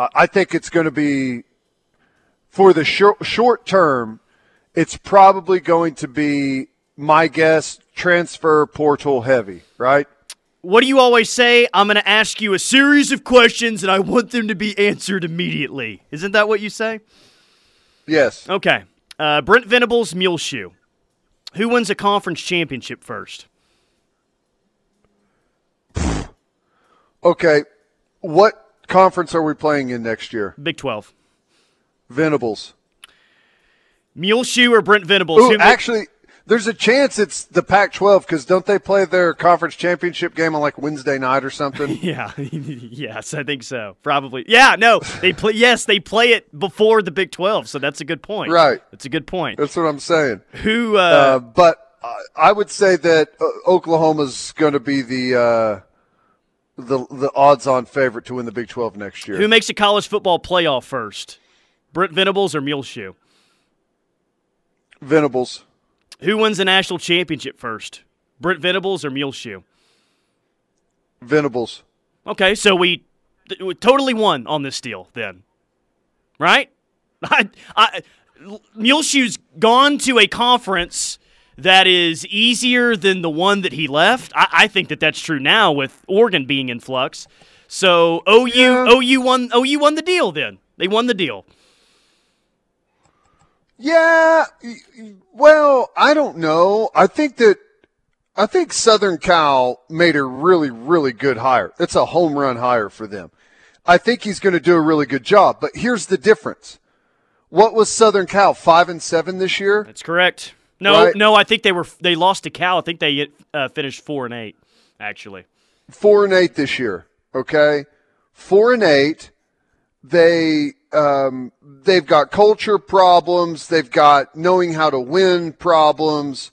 Uh, I think it's going to be for the short short term. It's probably going to be my guess transfer portal heavy, right? What do you always say? I'm going to ask you a series of questions and I want them to be answered immediately. Isn't that what you say? Yes. Okay. Uh, Brent Venables, Muleshoe. Who wins a conference championship first? Okay. What conference are we playing in next year? Big 12. Venables. Muleshoe or Brent Venables? Ooh, actually, there's a chance it's the Pac-12 because don't they play their conference championship game on like Wednesday night or something? Yeah, yes, I think so. Probably. Yeah, no, they play. Yes, they play it before the Big Twelve, so that's a good point. Right. That's a good point. That's what I'm saying. Who? Uh, Uh, but I- I would say that uh, Oklahoma's going to be the uh, the the odds-on favorite to win the Big 12 next year. who makes a college football playoff first? Brent Venables or Muleshoe? Venables. Who wins the national championship first? Brent Venables or Muleshoe? Venables. Okay, so we, we totally won on this deal then, right? I, I, Muleshoe's gone to a conference that is easier than the one that he left. I, I think that that's true now with Oregon being in flux. So OU, Yeah. OU won. OU won the deal. Then they won the deal. Yeah, well, I don't know. I think that I think Southern Cal made a really really good hire. It's a home run hire for them. I think he's going to do a really good job, but here's the difference. What was Southern Cal 5 and 7 this year? That's correct. No, Right. no, I think they were they lost to Cal. I think they uh, finished four and eight. Actually, 4 and 8 this year, okay? 4 and 8. They um, they've got culture problems, they've got knowing how to win problems.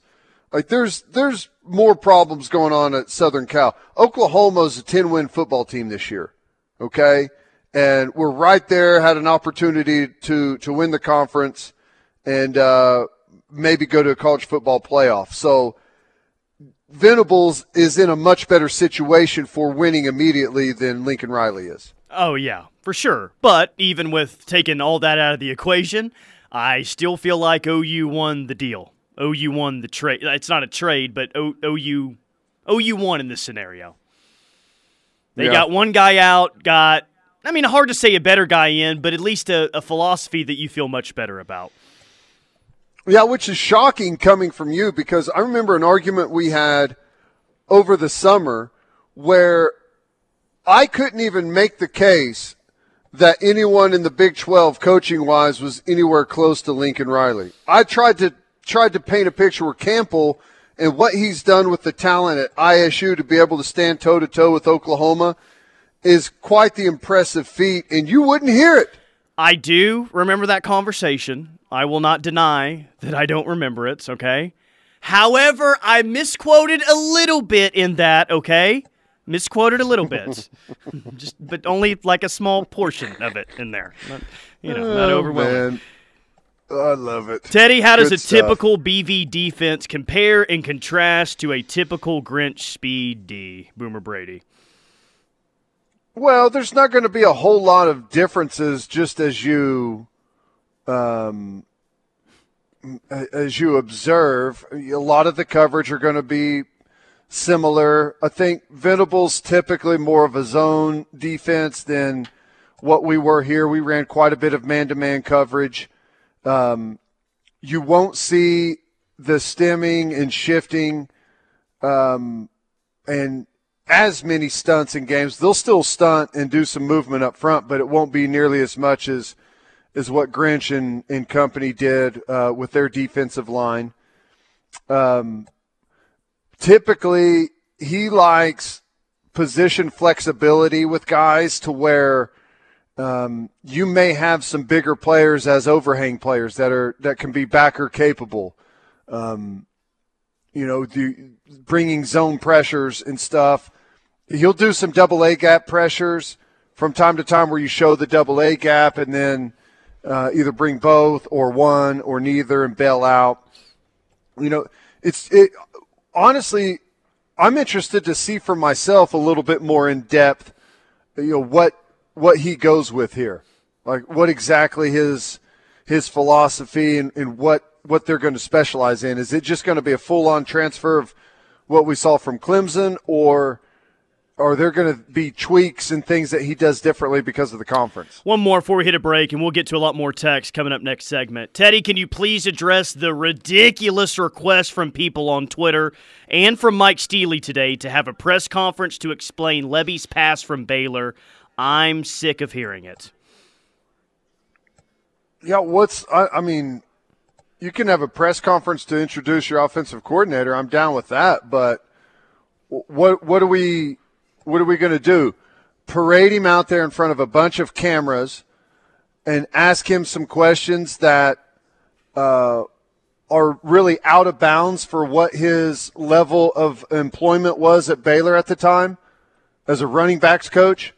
Like there's there's more problems going on at Southern Cal. Oklahoma's a 10 win football team this year. Okay? And we're right there, had an opportunity to to win the conference and uh, maybe go to a college football playoff. So Venables is in a much better situation for winning immediately than Lincoln Riley is. Oh yeah, for sure. But even with taking all that out of the equation, I still feel like OU won the deal. OU won the trade. It's not a trade, but o- OU OU won in this scenario. They Yeah. got one guy out, got I mean, hard to say a better guy in, but at least a, a philosophy that you feel much better about. Yeah, which is shocking coming from you because I remember an argument we had over the summer where I couldn't even make the case that anyone in the Big 12 coaching wise was anywhere close to Lincoln Riley. I tried to tried to paint a picture where Campbell and what he's done with the talent at ISU to be able to stand toe to toe with Oklahoma is quite the impressive feat and you wouldn't hear it. I do remember that conversation. I will not deny that I don't remember it, okay? However, I misquoted a little bit in that, okay? Misquoted a little bit. Just but only like a small portion of it in there. Not, you know, not Oh, overwhelming. man. Oh, I love it. Teddy, how does Good a stuff. typical BV defense compare and contrast to a typical Grinch speed D? Boomer Brady. Well, there's not going to be a whole lot of differences just as you um, as you observe. A lot of the coverage are going to be similar. I think Venables typically more of a zone defense than what we were here. We ran quite a bit of man-to-man coverage. Um, you won't see the stemming and shifting um, and as many stunts in games. They'll still stunt and do some movement up front, but it won't be nearly as much as as what Grinch and, and company did uh, with their defensive line. Um, typically, he likes position flexibility with guys to where um, you may have some bigger players as overhang players that are that can be backer capable. Um, you know, the, bringing zone pressures and stuff. He'll do some double A gap pressures from time to time where you show the double A gap and then uh, either bring both or one or neither and bail out. You know, it's it. Honestly, I'm interested to see for myself a little bit more in depth. You know what what he goes with here, like what exactly his his philosophy and, and what what they're going to specialize in. Is it just going to be a full on transfer of what we saw from Clemson, or are there going to be tweaks and things that he does differently because of the conference? One more before we hit a break, and we'll get to a lot more text coming up next segment. Teddy, can you please address the ridiculous request from people on Twitter and from Mike Steely today to have a press conference to explain Lebby's pass from Baylor? I'm sick of hearing it. Yeah, what's I, I mean, you can have a press conference to introduce your offensive coordinator. I'm down with that, but what what are we what are we going to do? Parade him out there in front of a bunch of cameras and ask him some questions that uh, are really out of bounds for what his level of employment was at Baylor at the time as a running backs coach.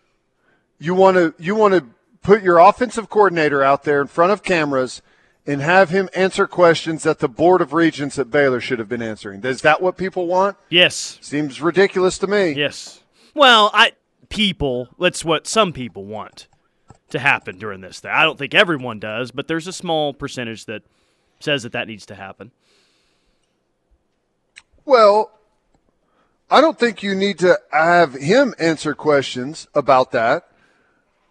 You want to you want to put your offensive coordinator out there in front of cameras and have him answer questions that the Board of Regents at Baylor should have been answering. Is that what people want? Yes. Seems ridiculous to me. Yes. Well, I people, that's what some people want to happen during this thing. I don't think everyone does, but there's a small percentage that says that that needs to happen. Well, I don't think you need to have him answer questions about that.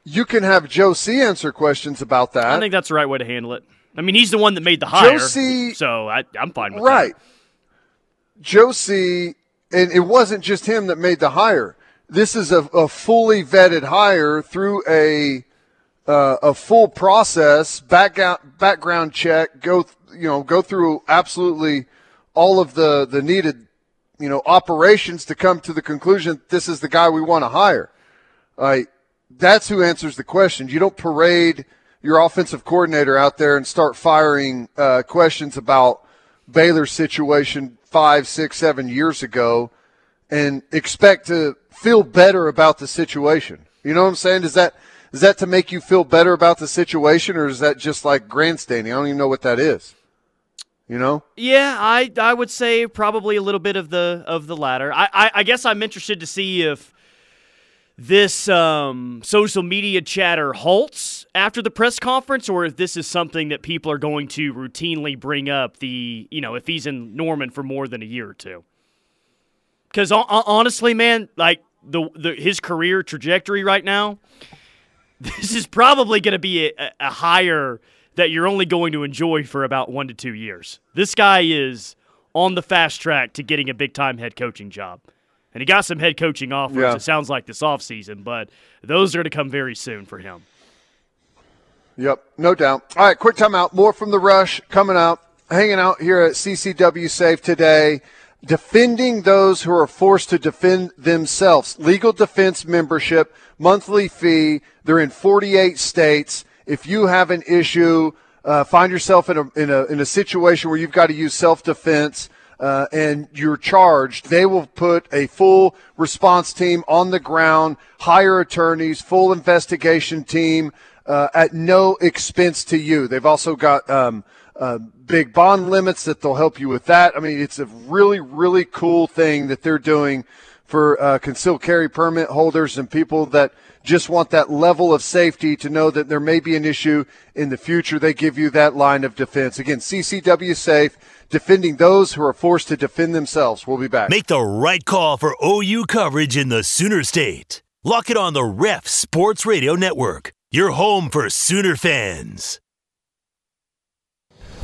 You can have Joe C answer questions about that. I think that's the right way to handle it. I mean, he's the one that made the hire, Joe C, so I, am fine with right. that. Joe C, and it wasn't just him that made the hire. This is a, a fully vetted hire through a uh, a full process, background background check, go you know go through absolutely all of the the needed you know operations to come to the conclusion this is the guy we want to hire. Like that's who answers the questions. You don't parade your offensive coordinator out there and start firing uh, questions about Baylor's situation five, six, seven years ago and expect to feel better about the situation. You know what I'm saying? Is that is that to make you feel better about the situation, or is that just like grandstanding? I don't even know what that is. You know? Yeah, I I would say probably a little bit of the of the latter. I I, I guess I'm interested to see if this um, social media chatter halts after the press conference, or if this is something that people are going to routinely bring up. The you know if he's in Norman for more than a year or two. Because honestly, man, like the, the his career trajectory right now, this is probably going to be a, a hire that you're only going to enjoy for about one to two years. This guy is on the fast track to getting a big time head coaching job. And he got some head coaching offers, yeah. it sounds like, this offseason, but those are going to come very soon for him. Yep, no doubt. All right, quick timeout. More from the rush coming out, hanging out here at CCW Safe today defending those who are forced to defend themselves. Legal defense membership, monthly fee. They're in 48 states. If you have an issue, uh, find yourself in a, in a in a situation where you've got to use self defense. Uh, and you're charged, they will put a full response team on the ground, hire attorneys, full investigation team uh, at no expense to you. They've also got um, uh, big bond limits that they'll help you with that. I mean, it's a really, really cool thing that they're doing for uh, concealed carry permit holders and people that just want that level of safety to know that there may be an issue in the future. They give you that line of defense. Again, CCW Safe, defending those who are forced to defend themselves. We'll be back. Make the right call for OU coverage in the Sooner State. Lock it on the Ref Sports Radio Network, your home for Sooner fans.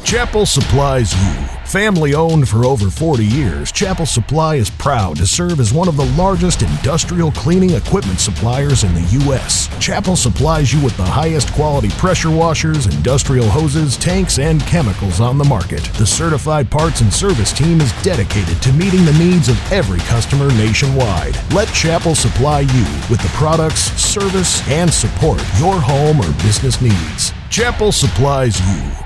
Chapel supplies you. Family owned for over 40 years, Chapel Supply is proud to serve as one of the largest industrial cleaning equipment suppliers in the U.S. Chapel supplies you with the highest quality pressure washers, industrial hoses, tanks, and chemicals on the market. The certified parts and service team is dedicated to meeting the needs of every customer nationwide. Let Chapel supply you with the products, service, and support your home or business needs. Chapel supplies you.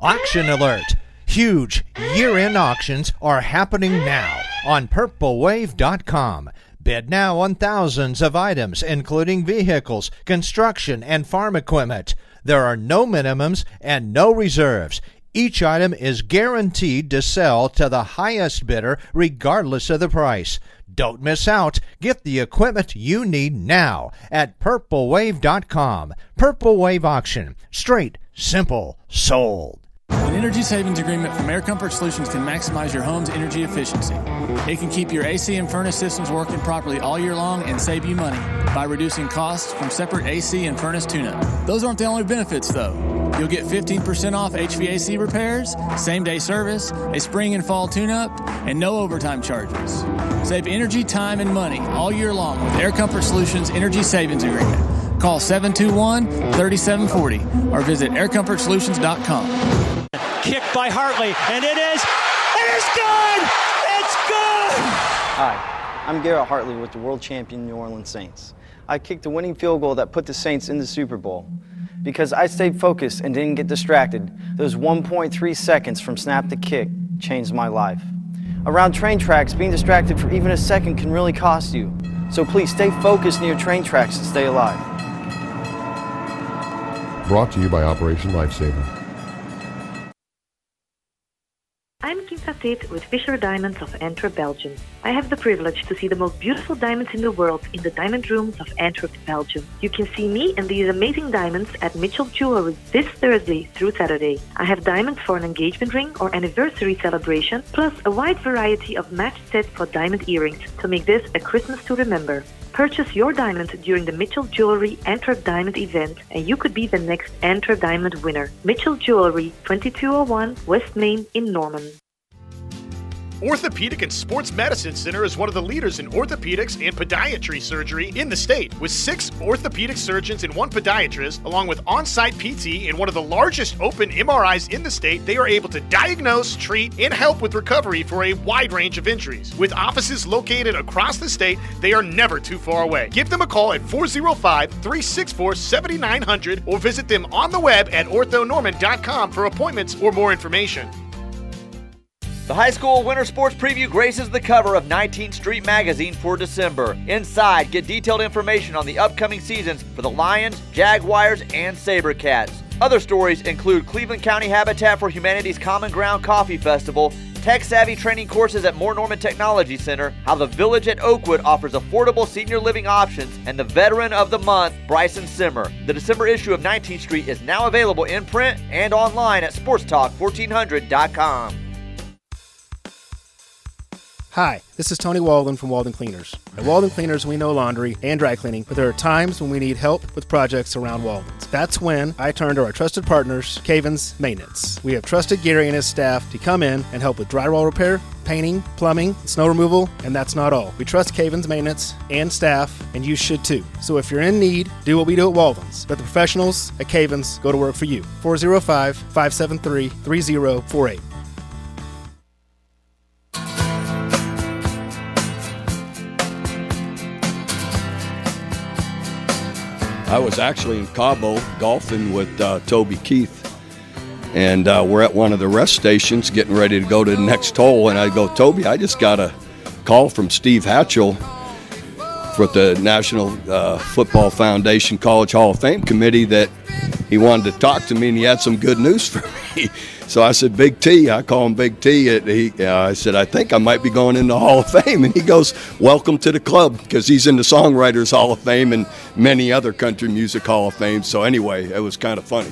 Auction alert! Huge year end auctions are happening now on purplewave.com. Bid now on thousands of items, including vehicles, construction, and farm equipment. There are no minimums and no reserves. Each item is guaranteed to sell to the highest bidder regardless of the price. Don't miss out. Get the equipment you need now at purplewave.com. Purple Wave Auction. Straight, simple, sold. An energy savings agreement from Air Comfort Solutions can maximize your home's energy efficiency. It can keep your AC and furnace systems working properly all year long and save you money by reducing costs from separate AC and furnace tune-up. Those aren't the only benefits though. You'll get 15% off HVAC repairs, same day service, a spring and fall tune-up, and no overtime charges. Save energy, time, and money all year long with Air Comfort Solutions Energy Savings Agreement. Call 721 3740 or visit aircomfortsolutions.com. Kick by Hartley, and it is, it is good! It's good! Hi, I'm Garrett Hartley with the world champion New Orleans Saints. I kicked the winning field goal that put the Saints in the Super Bowl. Because I stayed focused and didn't get distracted, those 1.3 seconds from snap to kick changed my life. Around train tracks, being distracted for even a second can really cost you. So please stay focused near train tracks and stay alive. Brought to you by Operation Lifesaver. I'm Kim Fatit with Fisher Diamonds of Antwerp, Belgium. I have the privilege to see the most beautiful diamonds in the world in the diamond rooms of Antwerp, Belgium. You can see me and these amazing diamonds at Mitchell Jewelry this Thursday through Saturday. I have diamonds for an engagement ring or anniversary celebration, plus a wide variety of matched sets for diamond earrings to make this a Christmas to remember. Purchase your diamond during the Mitchell Jewelry Antwerp Diamond event, and you could be the next Antwerp Diamond winner. Mitchell Jewelry, 2201 West Main in Norman. Orthopedic and Sports Medicine Center is one of the leaders in orthopedics and podiatry surgery in the state. With six orthopedic surgeons and one podiatrist, along with on site PT and one of the largest open MRIs in the state, they are able to diagnose, treat, and help with recovery for a wide range of injuries. With offices located across the state, they are never too far away. Give them a call at 405 364 7900 or visit them on the web at orthonorman.com for appointments or more information. The high school winter sports preview graces the cover of 19th Street Magazine for December. Inside, get detailed information on the upcoming seasons for the Lions, Jaguars, and Sabercats. Other stories include Cleveland County Habitat for Humanity's Common Ground Coffee Festival, tech savvy training courses at Moore Norman Technology Center, how the Village at Oakwood offers affordable senior living options, and the Veteran of the Month, Bryson Simmer. The December issue of 19th Street is now available in print and online at sportstalk1400.com. Hi, this is Tony Walden from Walden Cleaners. At Walden Cleaners, we know laundry and dry cleaning, but there are times when we need help with projects around Walden's. That's when I turn to our trusted partners, Cavens Maintenance. We have trusted Gary and his staff to come in and help with drywall repair, painting, plumbing, snow removal, and that's not all. We trust Cavens Maintenance and staff, and you should too. So if you're in need, do what we do at Walden's. Let the professionals at Cavens go to work for you. 405 573 3048. I was actually in Cabo golfing with uh, Toby Keith. And uh, we're at one of the rest stations getting ready to go to the next hole. And I go, Toby, I just got a call from Steve Hatchell for the National uh, Football Foundation College Hall of Fame committee that he wanted to talk to me and he had some good news for me. So I said, Big T, I call him Big T. And He, uh, I said, I think I might be going in the Hall of Fame. And he goes, Welcome to the club, because he's in the Songwriters Hall of Fame and many other country music Hall of Fame. So anyway, it was kind of funny.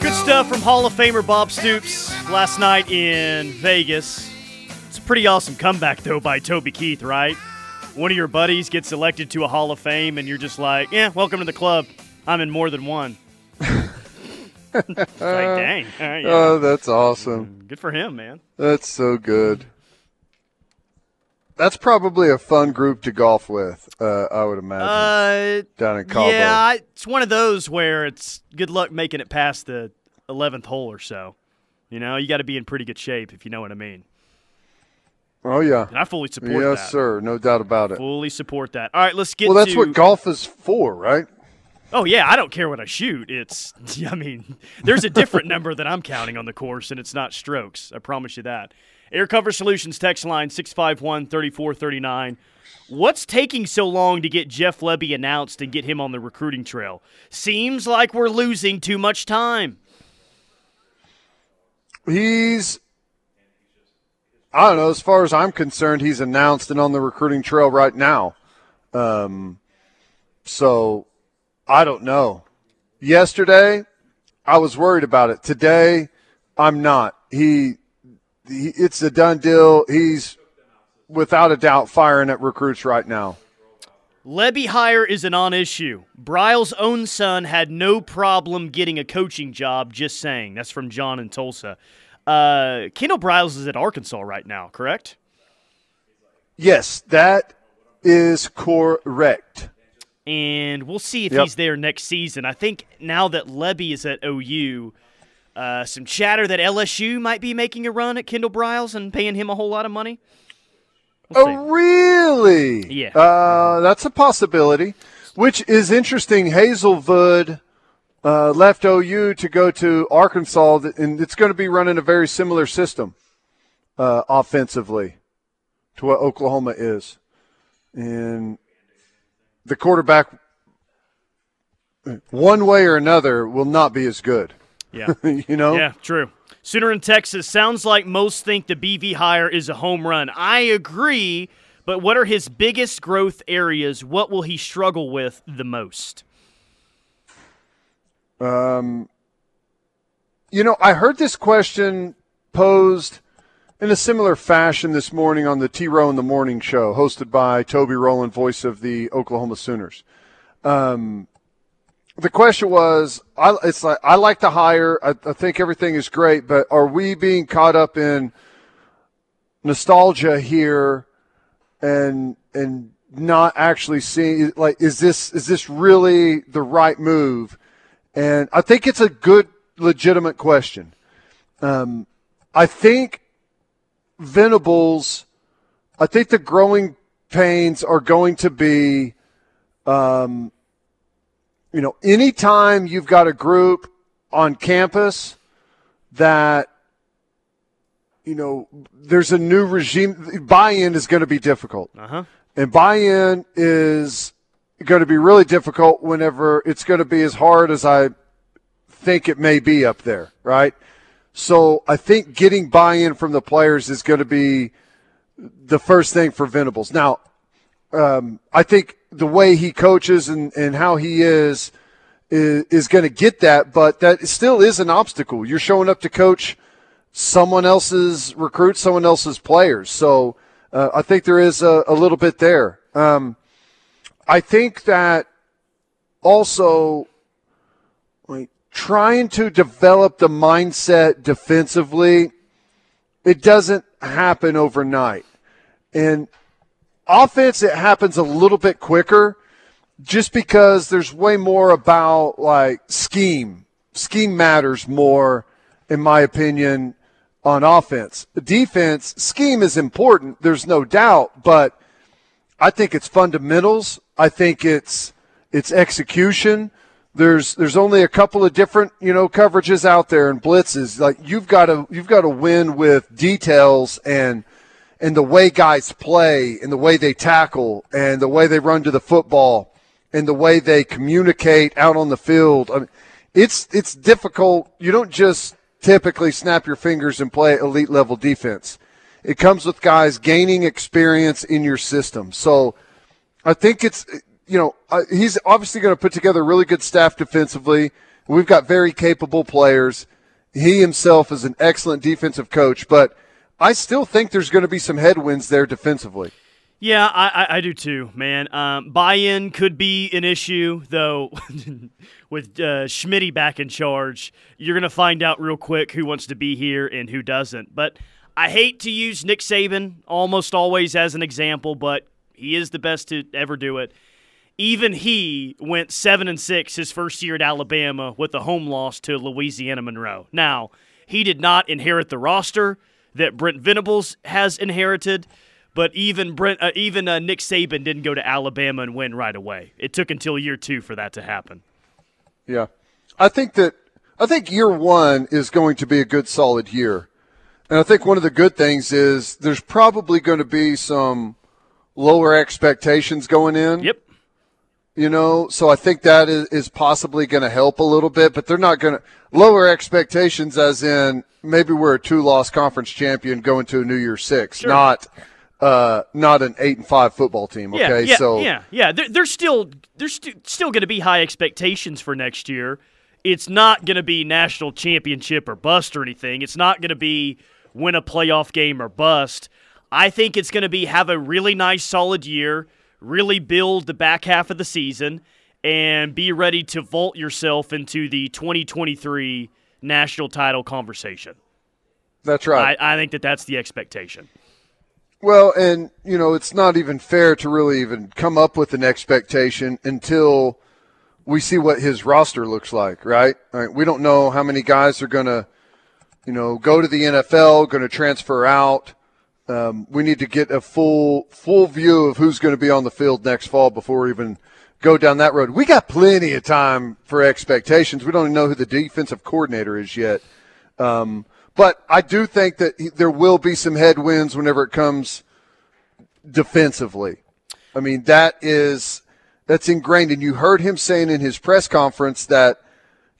Good stuff from Hall of Famer Bob Stoops last night in Vegas. It's a pretty awesome comeback, though, by Toby Keith, right? One of your buddies gets elected to a Hall of Fame, and you're just like, yeah, welcome to the club. I'm in more than one. like, dang. Right, yeah. Oh, that's awesome. Good for him, man. That's so good. That's probably a fun group to golf with, uh, I would imagine. Uh, down in Cabo. Yeah, I- it's one of those where it's good luck making it past the 11th hole or so. You know, you got to be in pretty good shape, if you know what I mean. Oh yeah, And I fully support that. yes, that. sir. No doubt about it. Fully support that. All right, let's get to well, that's to. what golf is for, right? Oh yeah, I don't care what I shoot. It's I mean, there's a different number that I'm counting on the course, and it's not strokes. I promise you that. Air Comfort Solutions text line 651 3439. What's taking so long to get Jeff Lebby announced and get him on the recruiting trail? Seems like we're losing too much time. He's, I don't know, as far as I'm concerned, he's announced and on the recruiting trail right now. Um, so I don't know. Yesterday, I was worried about it. Today, I'm not. He, he it's a done deal. He's without a doubt firing at recruits right now. Lebby hire is a non issue. Briles' own son had no problem getting a coaching job, just saying. That's from John in Tulsa. Uh, Kendal Briles is at Arkansas right now, correct? Yes, that is correct. And we'll see if Yep. he's there next season. I think now that Lebby is at OU, uh, some chatter that LSU might be making a run at Kendal Briles and paying him a whole lot of money. oh, really? Yeah. Uh, that's a possibility, which is interesting. Hazelwood uh, left OU to go to Arkansas, and it's going to be running a very similar system uh, offensively to what Oklahoma is. And the quarterback, one way or another, will not be as good. Yeah. you know? Yeah, true. Sooner in Texas sounds like most think the BV hire is a home run. I agree, but what are his biggest growth areas? What will he struggle with the most? Um, you know, I heard this question posed in a similar fashion this morning on the T Row in the Morning show, hosted by Toby Rowland, voice of the Oklahoma Sooners. Um, the question was, I, it's like I like the hire. I, I think everything is great, but are we being caught up in nostalgia here, and and not actually seeing like is this is this really the right move? And I think it's a good, legitimate question. Um, I think Venables, I think the growing pains are going to be, um, you know, anytime you've got a group on campus that, you know, there's a new regime, buy in is going to be difficult. Uh huh. And buy in is going to be really difficult whenever it's going to be as hard as I think it may be up there, right? So I think getting buy in from the players is going to be the first thing for Venables. Now, um, I think the way he coaches and, and how he is is, is going to get that, but that still is an obstacle. You're showing up to coach someone else's recruits, someone else's players. So uh, I think there is a, a little bit there. Um, I think that also like trying to develop the mindset defensively, it doesn't happen overnight. And offense, it happens a little bit quicker just because there's way more about like scheme. Scheme matters more, in my opinion, on offense. Defense, scheme is important, there's no doubt, but I think it's fundamentals. I think it's it's execution. There's there's only a couple of different you know coverages out there and blitzes. Like you've got to you've got to win with details and and the way guys play and the way they tackle and the way they run to the football and the way they communicate out on the field. I mean, it's it's difficult. You don't just typically snap your fingers and play elite level defense. It comes with guys gaining experience in your system. So I think it's you know uh, he's obviously going to put together really good staff defensively. We've got very capable players. He himself is an excellent defensive coach, but I still think there's going to be some headwinds there defensively. Yeah, I, I, do too, man. Um, buy-in could be an issue, though. with uh, back in charge, you're going to find out real quick who wants to be here and who doesn't. But I hate to use Nick Saban almost always as an example, but he is the best to ever do it. Even he went seven and six his first year at Alabama with a home loss to Louisiana Monroe. Now he did not inherit the roster that Brent Venables has inherited. But even Brent, uh, even uh, Nick Saban didn't go to Alabama and win right away. It took until year two for that to happen. Yeah, I think that I think year one is going to be a good solid year. And I think one of the good things is there's probably going to be some lower expectations going in. Yep. You know, so I think that is, is possibly going to help a little bit, but they're not going to lower expectations as in maybe we're a two loss conference champion going to a New Year's Six, Sure. not uh, not an eight and five football team. Yeah, Okay, yeah, so yeah, yeah. There, there's still there's st- still going to be high expectations for next year. It's not going to be national championship or bust or anything. It's not going to be win a playoff game or bust. I think it's going to be have a really nice, solid year, really build the back half of the season, and be ready to vault yourself into the 2023 national title conversation. that's right. I, I think that that's the expectation. Well, and you know, it's not even fair to really even come up with an expectation until we see what his roster looks like, right? Right we don't know how many guys are going to, you know, go to the NFL, going to transfer out. Um, we need to get a full full view of who's going to be on the field next fall before we even go down that road. We got plenty of time for expectations. We don't even know who the defensive coordinator is yet. Um, but I do think that he- there will be some headwinds whenever it comes defensively. I mean, that is that's ingrained, and you heard him saying in his press conference that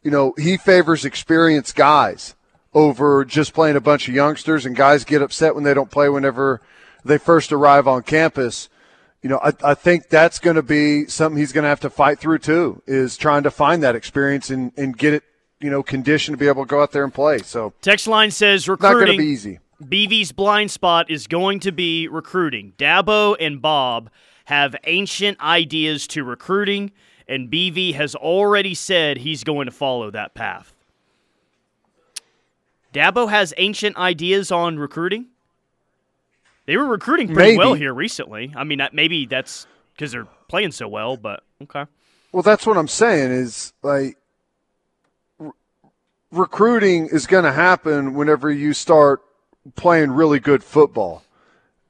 you know he favors experienced guys over just playing a bunch of youngsters, and guys get upset when they don't play whenever they first arrive on campus. You know, I, I think that's going to be something he's going to have to fight through too. Is trying to find that experience and, and get it, you know, conditioned to be able to go out there and play. So Text line says recruiting. not going to be easy. BV's blind spot is going to be recruiting. Dabo and Bob have ancient ideas to recruiting, and BV has already said he's going to follow that path. Dabo has ancient ideas on recruiting. They were recruiting pretty Maybe. well here recently. I mean, maybe that's because they're playing so well, but okay. Well, that's what I'm saying is like re- recruiting is going to happen whenever you start playing really good football.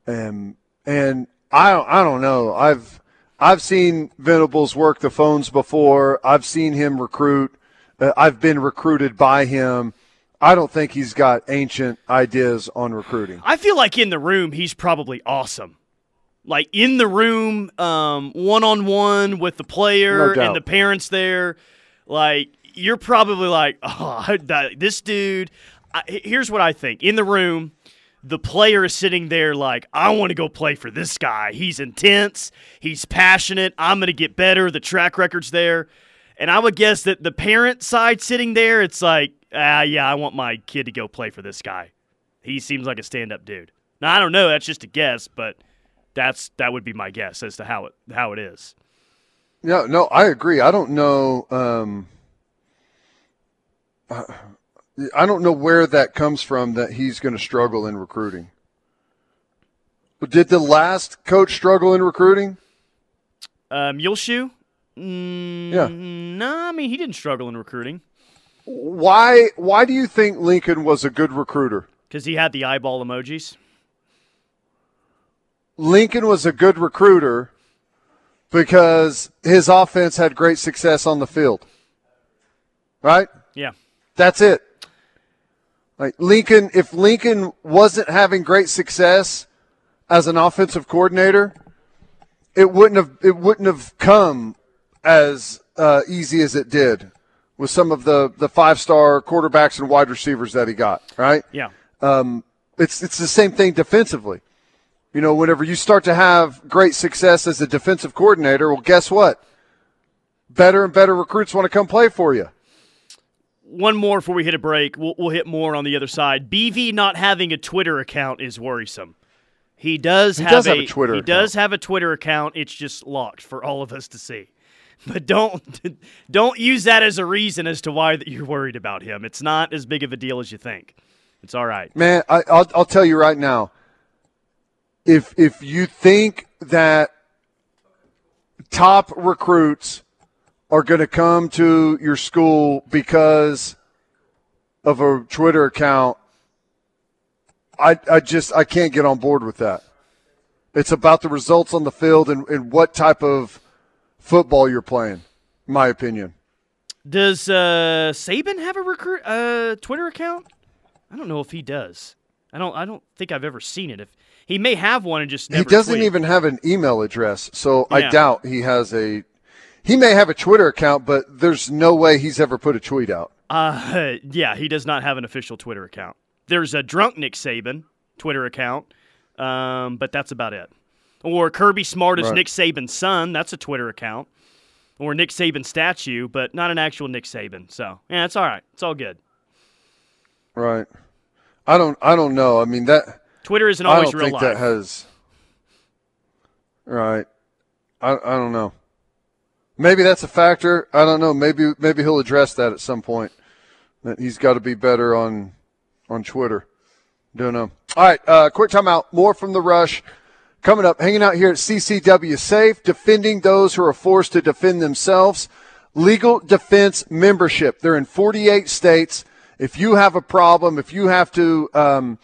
And and I don't, I don't know. I've I've seen Venables work the phones before. I've seen him recruit. Uh, I've been recruited by him. I don't think he's got ancient ideas on recruiting. I feel like in the room he's probably awesome. Like in the room, um, one on one with the player No and the parents there, like you're probably like, oh, this dude. I, here's what I think: in the room, the player is sitting there like, I want to go play for this guy. He's intense. He's passionate. I'm going to get better. The track record's there. And I would guess that the parent side sitting there, it's like, ah, yeah, I want my kid to go play for this guy. He seems like a stand-up dude. Now I don't know. That's just a guess, but that's that would be my guess as to how it how it is. No, no, I agree. I don't know. Um, uh, I don't know where that comes from that he's going to struggle in recruiting. Did the last coach struggle in recruiting? Um, Muleshoe? Mm, Yeah. No, I mean he didn't struggle in recruiting Why? Why do you think Lincoln was a good recruiter? because he had the eyeball emojis. Lincoln was a good recruiter because his offense had great success on the field. Right? Yeah. That's it. Like Lincoln, if Lincoln wasn't having great success as an offensive coordinator, it wouldn't have it wouldn't have come as uh, easy as it did with some of the the five star quarterbacks and wide receivers that he got. Right? Yeah. Um, it's it's the same thing defensively. You know, whenever you start to have great success as a defensive coordinator, well, guess what? Better and better recruits want to come play for you. One more before we hit a break. We'll, we'll hit more on the other side. BV not having a Twitter account is worrisome. He does He have does a, have a Twitter He does have a Twitter account. It's just locked for all of us to see. But don't don't use that as a reason as to why that you're worried about him. It's not as big of a deal as you think. It's all right. Man, I, I'll, I'll tell you right now. If if you think that top recruits are going to come to your school because of a Twitter account, I I just I can't get on board with that. It's about the results on the field and, and what type of football you're playing. My opinion. Does uh, Saban have a recruit uh, Twitter account? I don't know if he does. I don't. I don't think I've ever seen it. If he may have one and just he doesn't tweeted. even have an email address, so I doubt he has a. He may have a Twitter account, but there's no way he's ever put a tweet out. Uh, yeah, he does not have an official Twitter account. There's a drunk Nick Saban Twitter account, um, but that's about it. Or Kirby Smart is Right. Nick Saban's son. That's a Twitter account. Or Nick Saban statue, but not an actual Nick Saban. So yeah, it's all right. It's all good. Right. I don't. I don't know. I mean that. Twitter isn't I always don't real think life. that has. Right. I. I don't know. Maybe that's a factor. I don't know. Maybe maybe he'll address that at some point. That he's got to be better on on Twitter. Don't know. All right. Uh, quick timeout. More from the rush. Coming up, hanging out here at CCW Safe, defending those who are forced to defend themselves. Legal defense membership. They're in 48 states. If you have a problem, if you have to, um,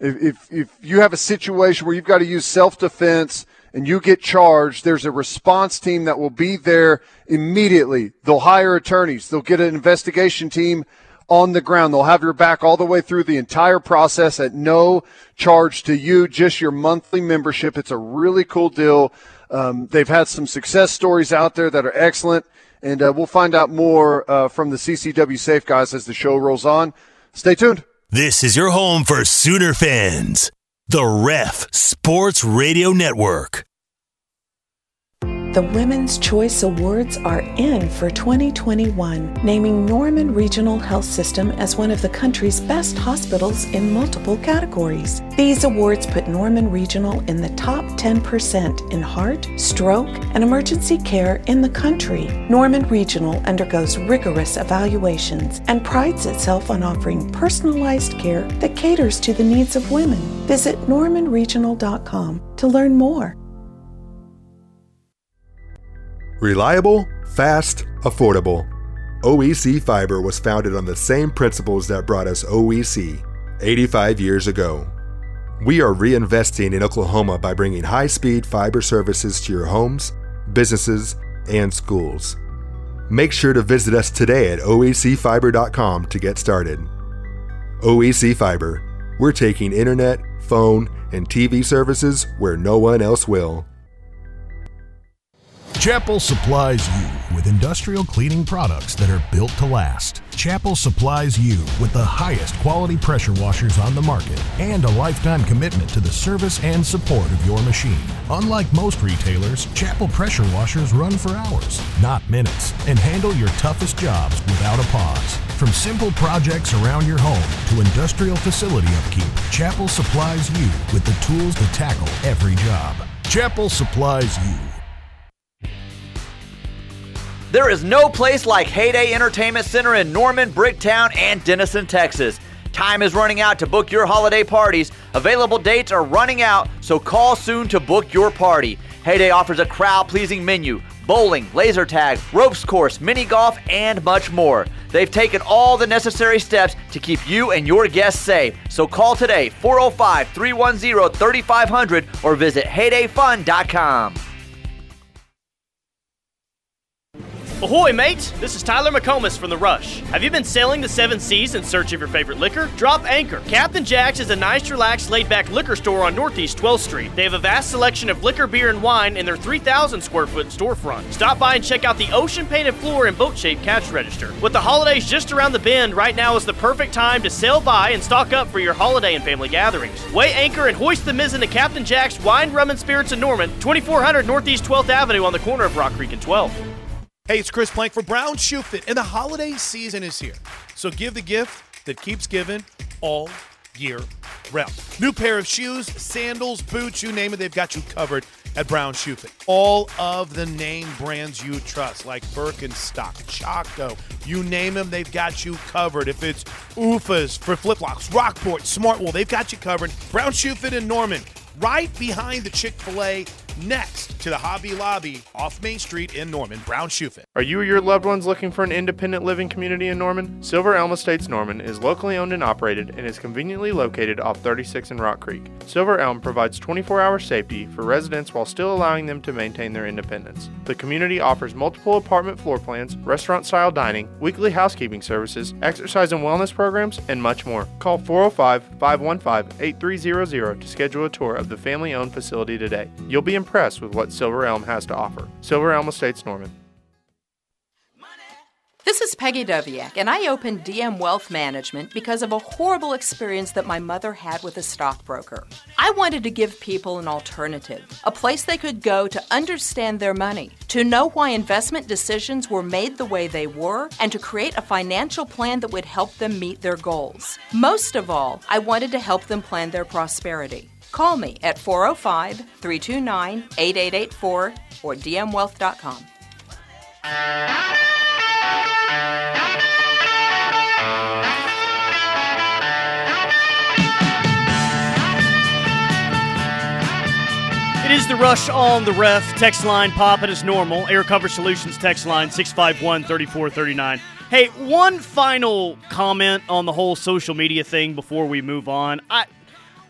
if, if, if you have a situation where you've got to use self defense and you get charged, there's a response team that will be there immediately. They'll hire attorneys. They'll get an investigation team on the ground. They'll have your back all the way through the entire process at no charge to you, just your monthly membership. It's a really cool deal. Um, they've had some success stories out there that are excellent, and uh, we'll find out more uh, from the CCW Safe guys as the show rolls on. Stay tuned. This is your home for Sooner fans. The Ref Sports Radio Network. The Women's Choice Awards are in for 2021, naming Norman Regional Health System as one of the country's best hospitals in multiple categories. These awards put Norman Regional in the top 10% in heart, stroke, and emergency care in the country. Norman Regional undergoes rigorous evaluations and prides itself on offering personalized care that caters to the needs of women. Visit normanregional.com to learn more. Reliable, fast, affordable. OEC Fiber was founded on the same principles that brought us OEC 85 years ago. We are reinvesting in Oklahoma by bringing high speed fiber services to your homes, businesses, and schools. Make sure to visit us today at oecfiber.com to get started. OEC Fiber, we're taking internet, phone, and TV services where no one else will. Chapel supplies you with industrial cleaning products that are built to last. Chapel supplies you with the highest quality pressure washers on the market and a lifetime commitment to the service and support of your machine. Unlike most retailers, Chapel pressure washers run for hours, not minutes, and handle your toughest jobs without a pause. From simple projects around your home to industrial facility upkeep, Chapel supplies you with the tools to tackle every job. Chapel supplies you. There is no place like Heyday Entertainment Center in Norman, Bricktown, and Denison, Texas. Time is running out to book your holiday parties. Available dates are running out, so call soon to book your party. Heyday offers a crowd pleasing menu bowling, laser tag, ropes course, mini golf, and much more. They've taken all the necessary steps to keep you and your guests safe. So call today 405 310 3500 or visit heydayfun.com. Ahoy, mate! This is Tyler McComas from The Rush. Have you been sailing the seven seas in search of your favorite liquor? Drop anchor. Captain Jack's is a nice, relaxed, laid back liquor store on Northeast 12th Street. They have a vast selection of liquor, beer, and wine in their 3,000 square foot storefront. Stop by and check out the ocean painted floor and boat shaped cash register. With the holidays just around the bend, right now is the perfect time to sail by and stock up for your holiday and family gatherings. Weigh anchor and hoist the mizzen to Captain Jack's Wine, Rum, and Spirits in Norman, 2400 Northeast 12th Avenue on the corner of Rock Creek and 12th. Hey, it's Chris Plank for Brown Shoe Fit, and the holiday season is here. So give the gift that keeps giving all year round. New pair of shoes, sandals, boots, you name it, they've got you covered at Brown Shoe Fit. All of the name brands you trust, like Birkenstock, Chaco, you name them, they've got you covered. If it's OOFOS for flip flops, Rockport, Smartwool, they've got you covered. Brown Shoe Fit in Norman, right behind the Chick fil A next to the Hobby Lobby off Main Street in Norman, Brown Shoe Fit. Are you or your loved ones looking for an independent living community in Norman? Silver Elm Estates Norman is locally owned and operated and is conveniently located off 36 in Rock Creek. Silver Elm provides 24 hour safety for residents while still allowing them to maintain their independence. The community offers multiple apartment floor plans, restaurant style dining, weekly housekeeping services, exercise and wellness programs, and much more. Call 405 515 8300 to schedule a tour of the family owned facility today. You'll be impressed with what Silver Elm has to offer. Silver Elm Estates Norman. This is Peggy Doviak, and I opened DM Wealth Management because of a horrible experience that my mother had with a stockbroker. I wanted to give people an alternative, a place they could go to understand their money, to know why investment decisions were made the way they were, and to create a financial plan that would help them meet their goals. Most of all, I wanted to help them plan their prosperity. Call me at 405 329 8884 or dmwealth.com. It is the rush on the ref. Text line popping as normal. Air Comfort Solutions text line 651 3439. Hey, one final comment on the whole social media thing before we move on. I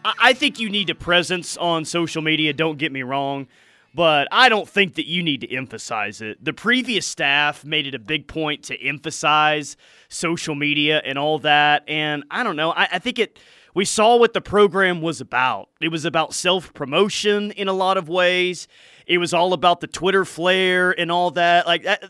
I think you need a presence on social media, don't get me wrong, but I don't think that you need to emphasize it. The previous staff made it a big point to emphasize social media and all that, and I don't know. I, I think it we saw what the program was about. It was about self promotion in a lot of ways. It was all about the Twitter flair and all that. Like that,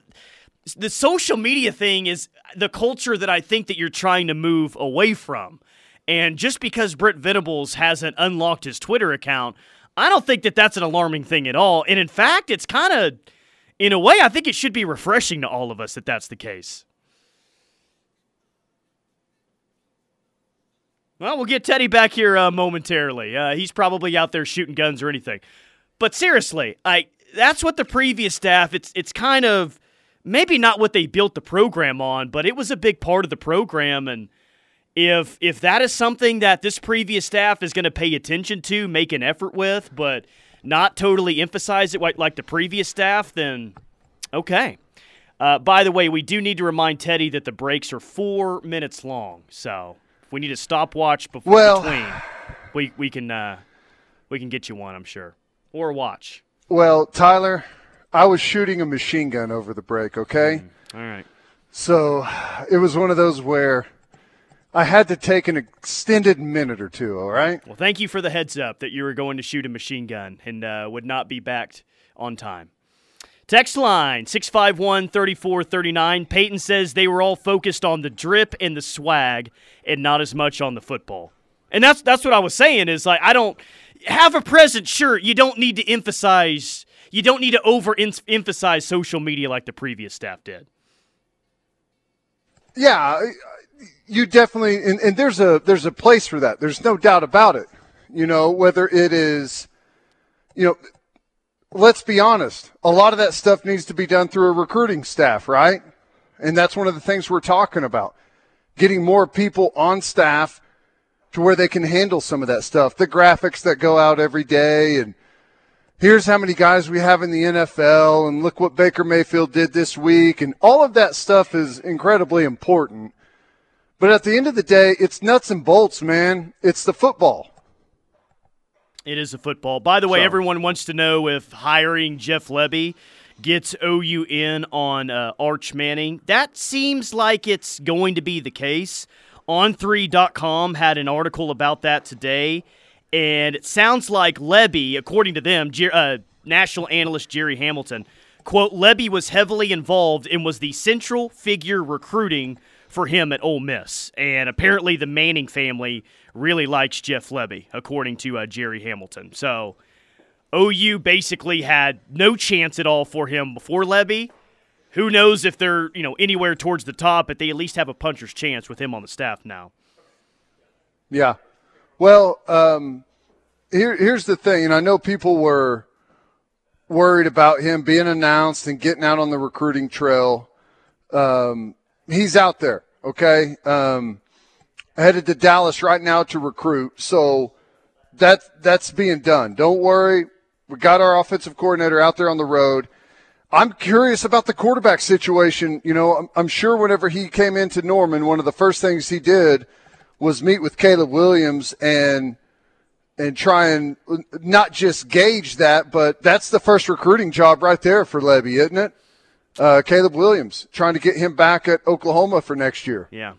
the social media thing is the culture that I think that you're trying to move away from. And just because Brent Venables hasn't unlocked his Twitter account, I don't think that that's an alarming thing at all. And in fact, it's kind of, in a way, I think it should be refreshing to all of us that that's the case. Well, we'll get Teddy back here uh, momentarily. Uh, he's probably out there shooting guns or anything. But seriously, I that's what the previous staff. It's it's kind of maybe not what they built the program on, but it was a big part of the program. And if if that is something that this previous staff is going to pay attention to, make an effort with, but not totally emphasize it like, like the previous staff, then okay. Uh, by the way, we do need to remind Teddy that the breaks are four minutes long, so we need a stopwatch before Well- between, we we can uh, we can get you one, I'm sure, or a watch. Well, Tyler, I was shooting a machine gun over the break, okay? All right. So it was one of those where I had to take an extended minute or two, all right? Well, thank you for the heads up that you were going to shoot a machine gun and uh, would not be backed on time. Text line 651 3439. Peyton says they were all focused on the drip and the swag and not as much on the football. And that's that's what I was saying is like I don't have a presence, sure. You don't need to emphasize you don't need to over emphasize social media like the previous staff did. Yeah, you definitely and, and there's a there's a place for that. There's no doubt about it. You know, whether it is you know, let's be honest. A lot of that stuff needs to be done through a recruiting staff, right? And that's one of the things we're talking about. Getting more people on staff to where they can handle some of that stuff. The graphics that go out every day and here's how many guys we have in the NFL and look what Baker Mayfield did this week and all of that stuff is incredibly important. But at the end of the day, it's nuts and bolts, man. It's the football. It is a football. By the way, So- everyone wants to know if hiring Jeff Lebby gets OU in on uh, Arch Manning. That seems like it's going to be the case. On3.com had an article about that today, and it sounds like Lebby, according to them, Jer- uh, national analyst Jerry Hamilton, quote, Lebby was heavily involved and was the central figure recruiting for him at Ole Miss. And apparently the Manning family really likes Jeff Lebby, according to uh, Jerry Hamilton. So OU basically had no chance at all for him before Lebby. Who knows if they're, you know, anywhere towards the top, but they at least have a puncher's chance with him on the staff now. Yeah. Well, um, here, here's the thing, and I know people were worried about him being announced and getting out on the recruiting trail. Um, he's out there, okay? Um, headed to Dallas right now to recruit, so that that's being done. Don't worry, We got our offensive coordinator out there on the road. I'm curious about the quarterback situation. You know, I'm, I'm sure whenever he came into Norman, one of the first things he did was meet with Caleb Williams and and try and not just gauge that, but that's the first recruiting job right there for Lebby, isn't it? Uh, Caleb Williams trying to get him back at Oklahoma for next year. Yeah.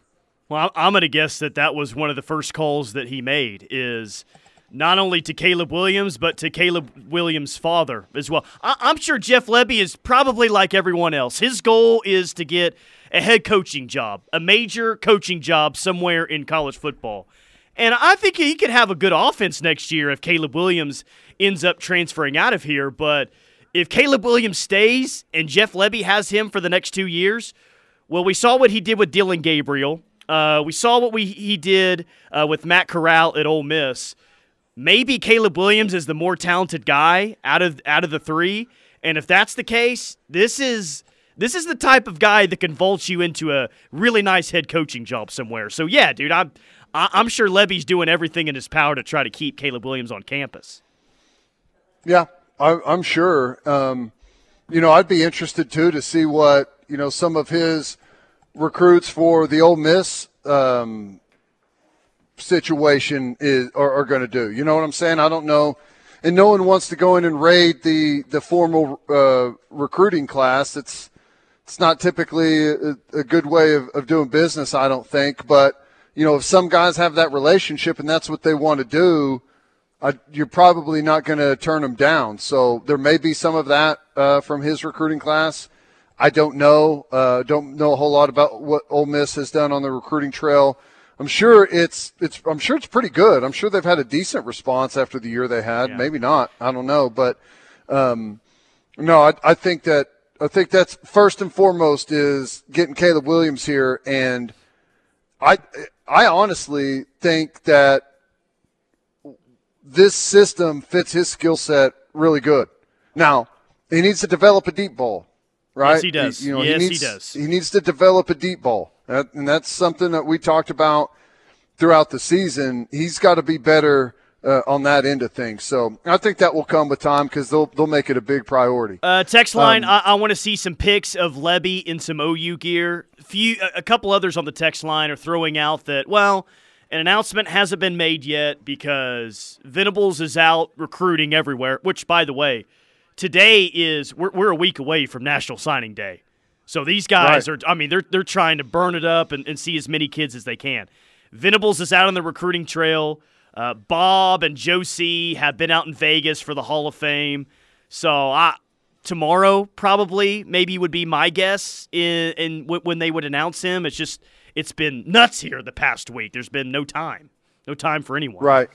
Well, I'm going to guess that that was one of the first calls that he made is not only to Caleb Williams, but to Caleb Williams' father as well. I- am sure Jeff Lebby is probably like everyone else. His goal is to get a head coaching job, a major coaching job somewhere in college football. And I think he could have a good offense next year if Caleb Williams ends up transferring out of here. But if Caleb Williams stays and Jeff Lebby has him for the next two years, well, we saw what he did with Dillon Gabriel. Uh, we saw what we he did uh, with Matt Corral at Ole Miss. Maybe Caleb Williams is the more talented guy out of out of the three, and if that's the case, this is this is the type of guy that can vault you into a really nice head coaching job somewhere. So yeah, dude, I'm I'm sure Lebby's doing everything in his power to try to keep Caleb Williams on campus. Yeah, I, am sure. Um, you know, I'd be interested too to see what you know some of his recruits for the Ole Miss um, situation is are, are going to do. You know what I'm saying? I don't know, and no one wants to go in and raid the the formal uh, recruiting class. It's it's not typically a, a good way of, of doing business, I don't think. But you know, if some guys have that relationship and that's what they want to do, you're probably not going to turn them down. So there may be some of that uh, from his recruiting class. I don't know. Uh, don't know a whole lot about what Ole Miss has done on the recruiting trail. I'm sure it's it's I'm sure it's pretty good. I'm sure they've had a decent response after the year they had. Yeah. Maybe not. I don't know, but um, no, I, I think that I think that's first and foremost is getting Caleb Williams here, and I I honestly think that this system fits his skill set really good. Now he needs to develop a deep ball, right? Yes, he does. He, you know, yes, he, needs, he does. He needs to develop a deep ball, and that's something that we talked about throughout the season. He's got to be better uh, on that end of things. So I think that will come with time because they'll they'll make it a big priority. Uh, text line: um, I, I want to see some pics of Lebby in some OU gear. Few, a couple others on the text line are throwing out that well, an announcement hasn't been made yet because Venables is out recruiting everywhere. Which, by the way, today is we're, we're a week away from National Signing Day. So these guys right. are, I mean, they're they're trying to burn it up and, and see as many kids as they can. Venables is out on the recruiting trail. Uh, Bob and Josie have been out in Vegas for the Hall of Fame. So I, tomorrow probably maybe would be my guess in, in when they would announce him. It's just it's been nuts here the past week. There's been no time, no time for anyone. Right.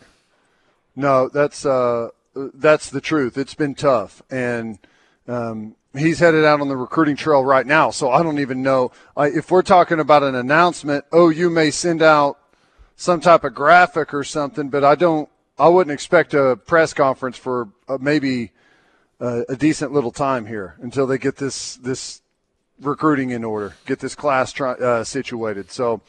No, that's uh, that's the truth. It's been tough, and um, he's headed out on the recruiting trail right now. So I don't even know uh, if we're talking about an announcement. Oh, you may send out some type of graphic or something, but I don't. I wouldn't expect a press conference for uh, maybe uh, a decent little time here until they get this this recruiting in order, get this class try, uh, situated. So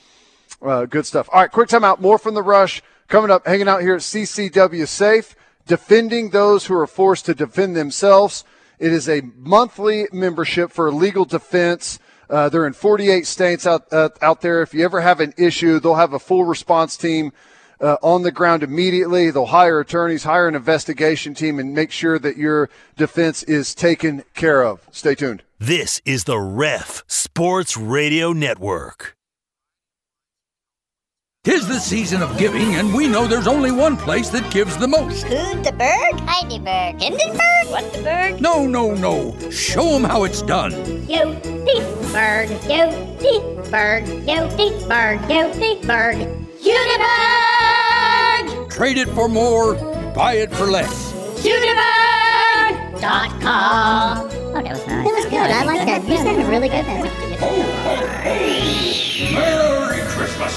uh, good stuff. All right, quick timeout. More from the rush coming up. Hanging out here at CCW Safe, defending those who are forced to defend themselves. It is a monthly membership for legal defense. Uh, they're in 48 states out uh, out there. If you ever have an issue, they'll have a full response team uh, on the ground immediately. They'll hire attorneys, hire an investigation team, and make sure that your defense is taken care of. Stay tuned. This is the Ref Sports Radio Network. Tis the season of giving, and we know there's only one place that gives the most. Kundaberg, Heidelberg, Hindenburg, what the berg? No, no, no. Show them how it's done. Yodeberg, Yodeberg, Yodeberg, Yodeberg, Uniberg! Trade it for more, buy it for less. Uniberg.com. Oh, that was nice. That was good. I like that. You said a really good one. Ho, ho, ho. Merry Christmas.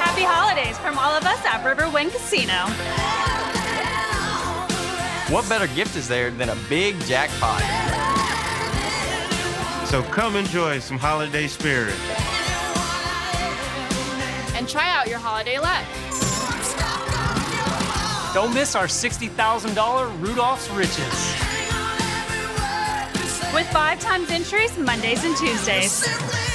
Happy holidays from all of us at Riverwind Casino. What better gift is there than a big jackpot? So come enjoy some holiday spirit. And try out your holiday let. Don't miss our $60,000 Rudolph's Riches. With five times entries Mondays and Tuesdays.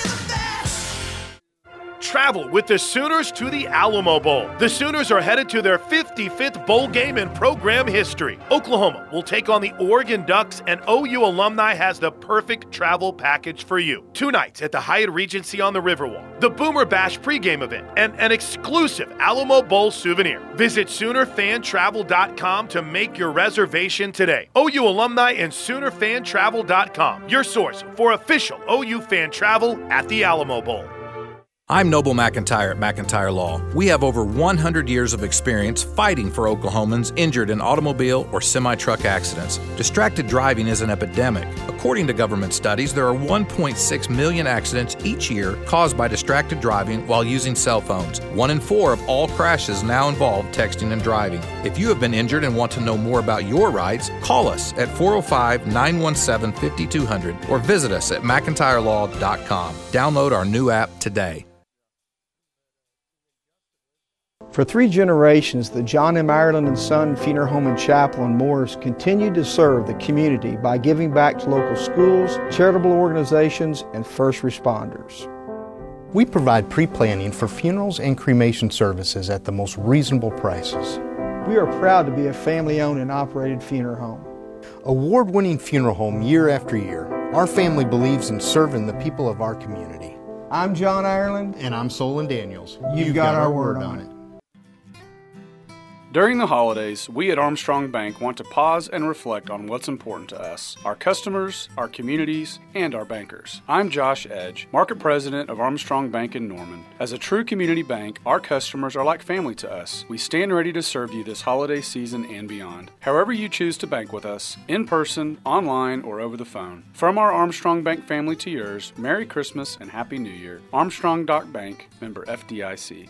Travel with the Sooners to the Alamo Bowl. The Sooners are headed to their 55th bowl game in program history. Oklahoma will take on the Oregon Ducks, and OU alumni has the perfect travel package for you. Two nights at the Hyatt Regency on the Riverwalk, the Boomer Bash pregame event, and an exclusive Alamo Bowl souvenir. Visit SoonerFanTravel.com to make your reservation today. OU alumni and SoonerFanTravel.com, your source for official OU fan travel at the Alamo Bowl. I'm Noble McIntyre at McIntyre Law. We have over 100 years of experience fighting for Oklahomans injured in automobile or semi truck accidents. Distracted driving is an epidemic. According to government studies, there are 1.6 million accidents each year caused by distracted driving while using cell phones. One in four of all crashes now involve texting and driving. If you have been injured and want to know more about your rights, call us at 405 917 5200 or visit us at McIntyreLaw.com. Download our new app today. For three generations, the John M. Ireland and Son Funeral Home and Chapel in Morris continued to serve the community by giving back to local schools, charitable organizations, and first responders. We provide pre planning for funerals and cremation services at the most reasonable prices. We are proud to be a family owned and operated funeral home. Award winning funeral home year after year, our family believes in serving the people of our community. I'm John Ireland. And I'm Solon Daniels. You've, You've got, got, our word on it. During the holidays, we at Armstrong Bank want to pause and reflect on what's important to us, our customers, our communities, and our bankers. I'm Josh Edge, Market President of Armstrong Bank in Norman. As a true community bank, our customers are like family to us. We stand ready to serve you this holiday season and beyond. However, you choose to bank with us, in person, online, or over the phone. From our Armstrong Bank family to yours, Merry Christmas and Happy New Year. Armstrong Dock Bank, member FDIC.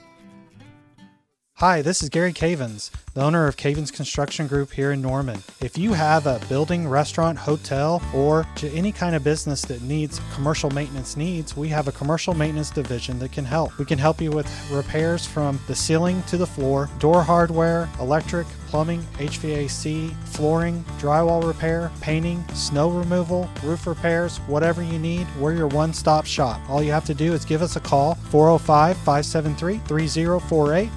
Hi, this is Gary Cavens, the owner of Cavens Construction Group here in Norman. If you have a building, restaurant, hotel, or any kind of business that needs commercial maintenance needs, we have a commercial maintenance division that can help. We can help you with repairs from the ceiling to the floor, door hardware, electric, plumbing, HVAC, flooring, drywall repair, painting, snow removal, roof repairs, whatever you need, we're your one stop shop. All you have to do is give us a call 405 573 3048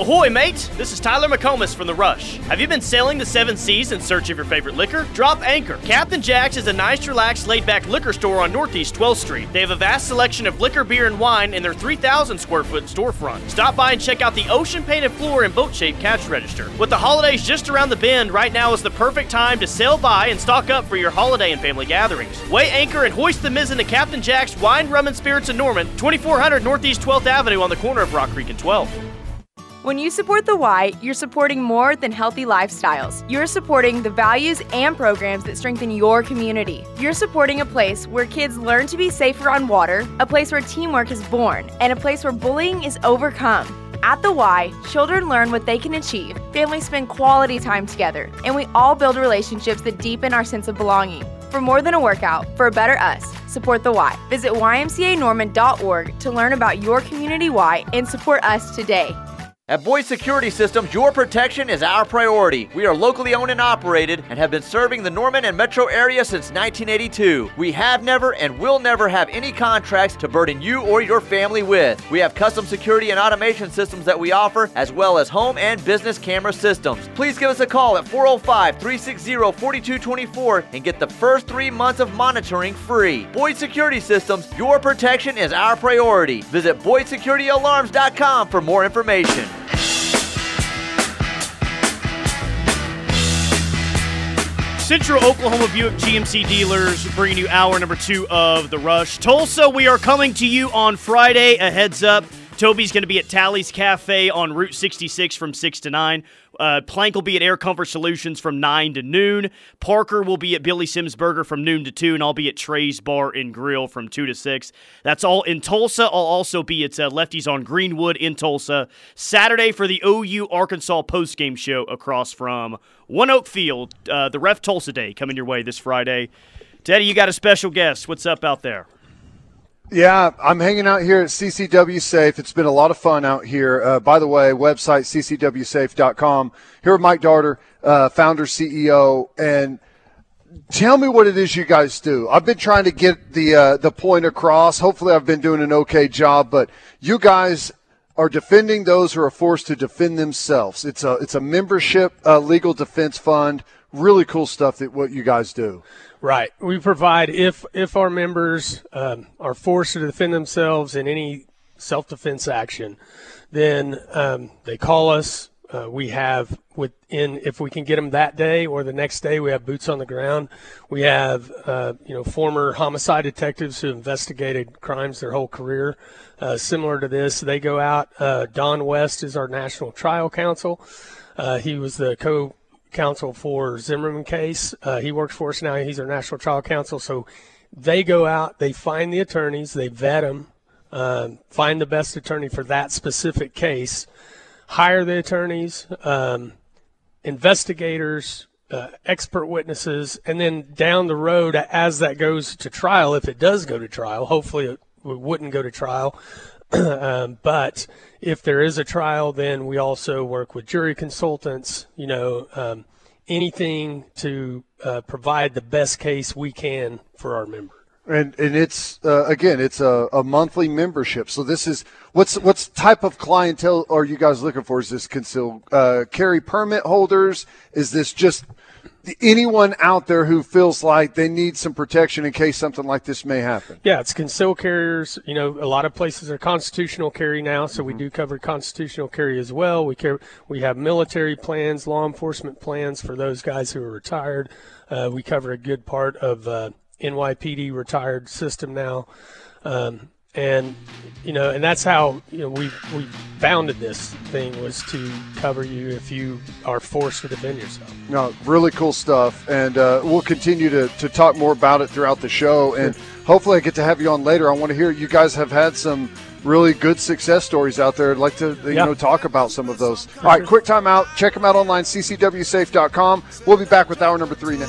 Ahoy, mate! This is Tyler McComas from The Rush. Have you been sailing the seven seas in search of your favorite liquor? Drop anchor. Captain Jack's is a nice, relaxed, laid back liquor store on Northeast 12th Street. They have a vast selection of liquor, beer, and wine in their 3,000 square foot storefront. Stop by and check out the ocean painted floor and boat shaped cash register. With the holidays just around the bend, right now is the perfect time to sail by and stock up for your holiday and family gatherings. Weigh anchor and hoist the mizzen to Captain Jack's Wine, Rum, and Spirits in Norman, 2400 Northeast 12th Avenue on the corner of Rock Creek and 12th. When you support the Y, you're supporting more than healthy lifestyles. You're supporting the values and programs that strengthen your community. You're supporting a place where kids learn to be safer on water, a place where teamwork is born, and a place where bullying is overcome. At the Y, children learn what they can achieve, families spend quality time together, and we all build relationships that deepen our sense of belonging. For more than a workout, for a better us, support the Y. Visit ymcanorman.org to learn about your community Y and support us today. At Boyd Security Systems, your protection is our priority. We are locally owned and operated and have been serving the Norman and metro area since 1982. We have never and will never have any contracts to burden you or your family with. We have custom security and automation systems that we offer, as well as home and business camera systems. Please give us a call at 405 360 4224 and get the first three months of monitoring free. Boyd Security Systems, your protection is our priority. Visit BoydSecurityAlarms.com for more information. Central Oklahoma Buick GMC dealers bringing you hour number two of The Rush. Tulsa, we are coming to you on Friday. A heads up. Toby's going to be at Tally's Cafe on Route 66 from 6 to 9. Uh, Plank will be at Air Comfort Solutions from 9 to noon. Parker will be at Billy Sims Burger from noon to 2, and I'll be at Trey's Bar and Grill from 2 to 6. That's all in Tulsa. I'll also be at uh, Lefties on Greenwood in Tulsa Saturday for the OU Arkansas postgame show across from ONEOK Field. Uh, the Ref Tulsa Day coming your way this Friday. Teddy, you got a special guest. What's up out there? Yeah, I'm hanging out here at CCW Safe. It's been a lot of fun out here. Uh, by the way, website ccwsafe.com. Here with Mike Darter, uh, founder, CEO, and tell me what it is you guys do. I've been trying to get the uh, the point across. Hopefully, I've been doing an okay job. But you guys are defending those who are forced to defend themselves. It's a it's a membership uh, legal defense fund. Really cool stuff that what you guys do. Right. We provide if if our members um, are forced to defend themselves in any self defense action, then um, they call us. Uh, we have within if we can get them that day or the next day, we have boots on the ground. We have uh, you know former homicide detectives who investigated crimes their whole career. Uh, similar to this, they go out. Uh, Don West is our national trial counsel. Uh, he was the co counsel for Zimmerman case. Uh, he works for us now. He's our national trial counsel. So they go out, they find the attorneys, they vet them, um, find the best attorney for that specific case, hire the attorneys, um, investigators, uh, expert witnesses, and then down the road, as that goes to trial, if it does go to trial, hopefully it wouldn't go to trial. um, but if there is a trial, then we also work with jury consultants, you know, um, anything to uh, provide the best case we can for our members. And and it's uh, again, it's a, a monthly membership. So this is what's what's type of clientele are you guys looking for? Is this concealed uh, carry permit holders? Is this just anyone out there who feels like they need some protection in case something like this may happen. Yeah, it's concealed carriers. You know, a lot of places are constitutional carry now, so mm-hmm. we do cover constitutional carry as well. We care, we have military plans, law enforcement plans for those guys who are retired. Uh, we cover a good part of uh, NYPD retired system now. Um, and you know, and that's how you know we we founded this thing was to cover you if you are forced to defend yourself. No, really cool stuff, and uh, we'll continue to to talk more about it throughout the show, and hopefully I get to have you on later. I want to hear you guys have had some really good success stories out there. I'd like to you yeah. know talk about some of those. For All right, quick time out. Check them out online, ccwsafe.com. We'll be back with hour number three now.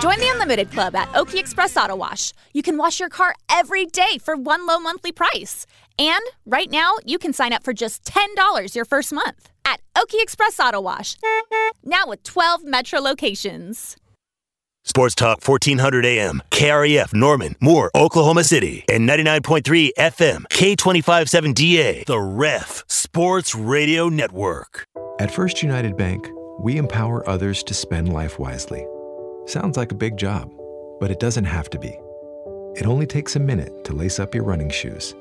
Join the Unlimited Club at Okie Express Auto Wash. You can wash your car every day for one low monthly price. And right now, you can sign up for just $10 your first month at Okie Express Auto Wash. Now with 12 metro locations. Sports Talk 1400 AM, KREF Norman, Moore, Oklahoma City, and 99.3 FM, K257DA, The Ref Sports Radio Network. At First United Bank, we empower others to spend life wisely. Sounds like a big job, but it doesn't have to be. It only takes a minute to lace up your running shoes